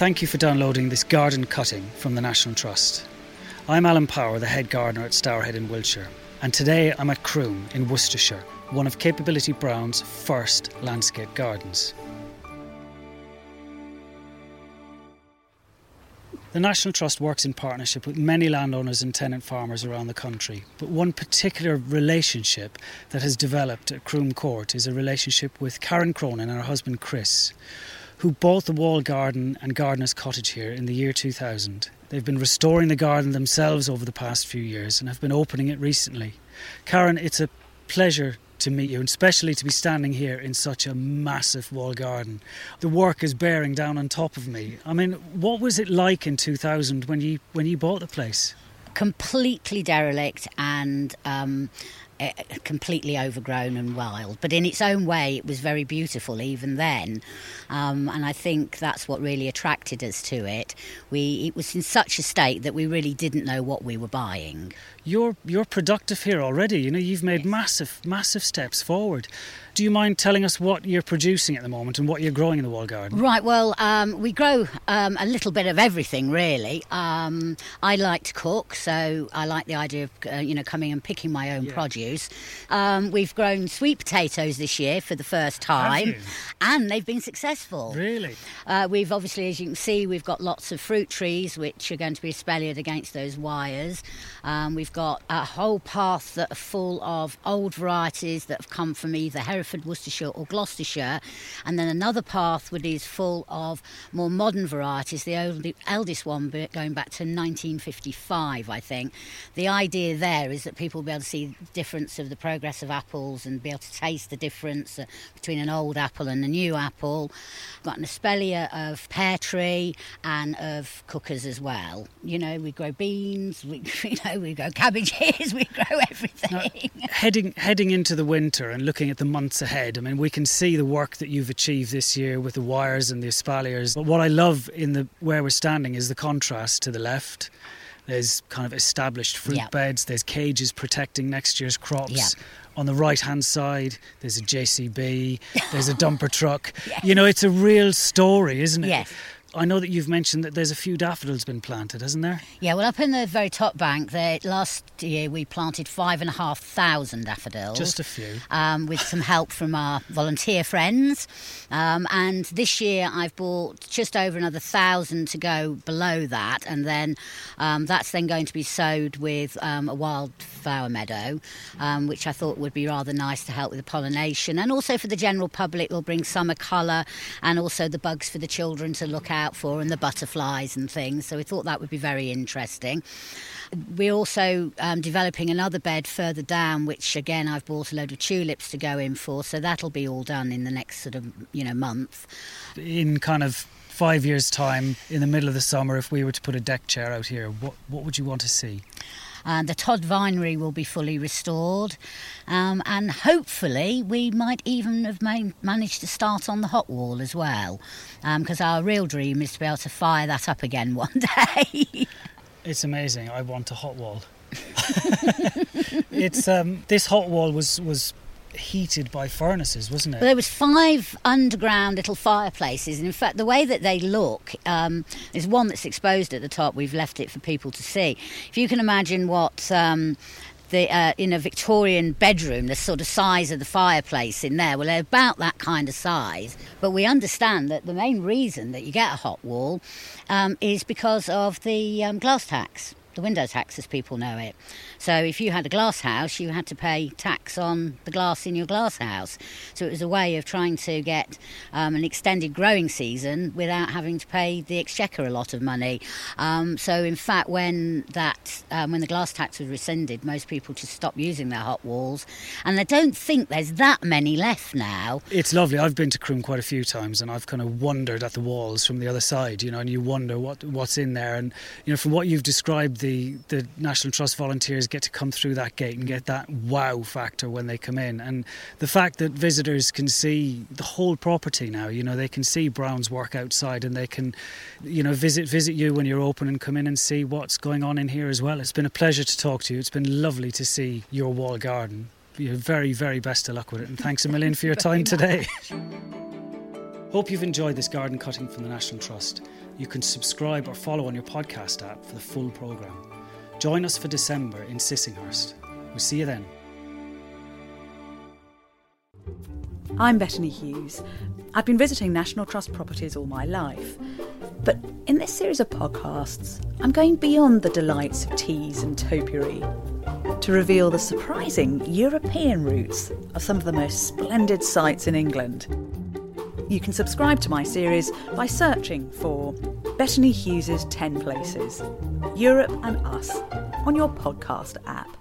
Thank you for downloading this garden cutting from the National Trust. I'm Alan Power, the head gardener at Stourhead in Wiltshire, and today I'm at Croome in Worcestershire, one of Capability Brown's first landscape gardens. The National Trust works in partnership with many landowners and tenant farmers around the country, but one particular relationship that has developed at Croome Court is a relationship with Karen Cronin and her husband Chris, who bought the wall garden and gardener's cottage here in the year 2000. They've been restoring the garden themselves over the past few years and have been opening it recently. Karen, it's a pleasure to meet you, and especially to be standing here in such a massive wall garden. The work is bearing down on top of me. I mean, what was it like in 2000 when you when you bought the place? Completely derelict and um, completely overgrown and wild. But in its own way, it was very beautiful even then. Um, and I think that's what really attracted us to it. We it was in such a state that we really didn't know what we were buying. You're you're productive here already. You know, you've made massive massive steps forward. Do you mind telling us what you're producing at the moment and what you're growing in the wall garden? Right, well, um, we grow um, a little bit of everything, really. Um, I like to cook, so I like the idea of uh, you know coming and picking my own yeah. produce. Um, we've grown sweet potatoes this year for the first time, and they've been successful. Really? Uh, we've obviously, as you can see, we've got lots of fruit trees which are going to be espaliered against those wires. Um, we've got a whole path that are full of old varieties that have come from either Hereford Hereford, Worcestershire, or Gloucestershire, and then another path which is full of more modern varieties. The old, eldest one going back to 1955, I think. The idea there is that people will be able to see the difference of the progress of apples and be able to taste the difference uh, between an old apple and a new apple. We've got an espalier of pear tree and of cookers as well. You know, we grow beans, we you know we grow cabbages, we grow everything. Now, heading heading into the winter and looking at the months months ahead. I mean, we can see the work that you've achieved this year with the wires and the espaliers. But what I love in the where we're standing is the contrast to the left. There's kind of established fruit beds. There's cages protecting next year's crops. On the right hand side, there's a JCB. There's a dumper truck. yes. You know, it's a real story, isn't it? Yes. I know that you've mentioned that there's a few daffodils been planted, hasn't there? Yeah, well, up in the very top bank, there, last year we planted five and a half thousand daffodils. Just a few. Um, with some help from our volunteer friends. Um, and this year I've bought just over another thousand to go below that. And then um, that's then going to be sowed with um, a wildflower meadow, um, which I thought would be rather nice to help with the pollination. And also for the general public, will bring summer colour and also the bugs for the children to look at out for and the butterflies and things. So we thought that would be very interesting. We're also um, developing another bed further down, which again I've bought a load of tulips to go in for. So that'll be all done in the next sort of you know month. In kind of five years' time, in the middle of the summer, if we were to put a deck chair out here, what what would you want to see? And the Todd Vinery will be fully restored. Um, and hopefully, we might even have managed to start on the hot wall as well, because um, our real dream is to be able to fire that up again one day. it's amazing. I want a hot wall. it's um, this hot wall was was heated by furnaces, wasn't it? Well, there was five underground little fireplaces, and in fact, the way that they look, um, there's one that's exposed at the top. We've left it for people to see. If you can imagine what. Um, the, uh, in a Victorian bedroom, the sort of size of the fireplace in there. Well, they're about that kind of size. But we understand that the main reason that you get a hot wall um, is because of the um, glass tax the window tax as people know it. So if you had a glass house, you had to pay tax on the glass in your glass house. So it was a way of trying to get um, an extended growing season without having to pay the exchequer a lot of money. Um, so in fact, when that um, when the glass tax was rescinded, most people just stopped using their hot walls, and I don't think there's that many left now. It's lovely. I've been to Croome quite a few times, and I've kind of wondered at the walls from the other side, you know, and you wonder what what's in there, and you know, from what you've described the the National Trust volunteers get to come through that gate and get that wow factor when they come in, and the fact that visitors can see the whole property now. You know, they can see Brown's work outside, and they can, you know, visit visit you when you're open and come in and see what's going on in here as well. It's been a pleasure to talk to you. It's been lovely to see your wall garden. You're very very best of luck with it, and thanks a million for your time today. Hope you've enjoyed this garden cutting from the National Trust. You can subscribe or follow on your podcast app for the full programme. Join us for December in Sissinghurst. We'll see you then. I'm Bettany Hughes. I've been visiting National Trust properties all my life. But in this series of podcasts, I'm going beyond the delights of teas and topiary to reveal the surprising European roots of some of the most splendid sites in England. You can subscribe to my series by searching for Bettany Hughes's 10 Places, Europe and Us, on your podcast app.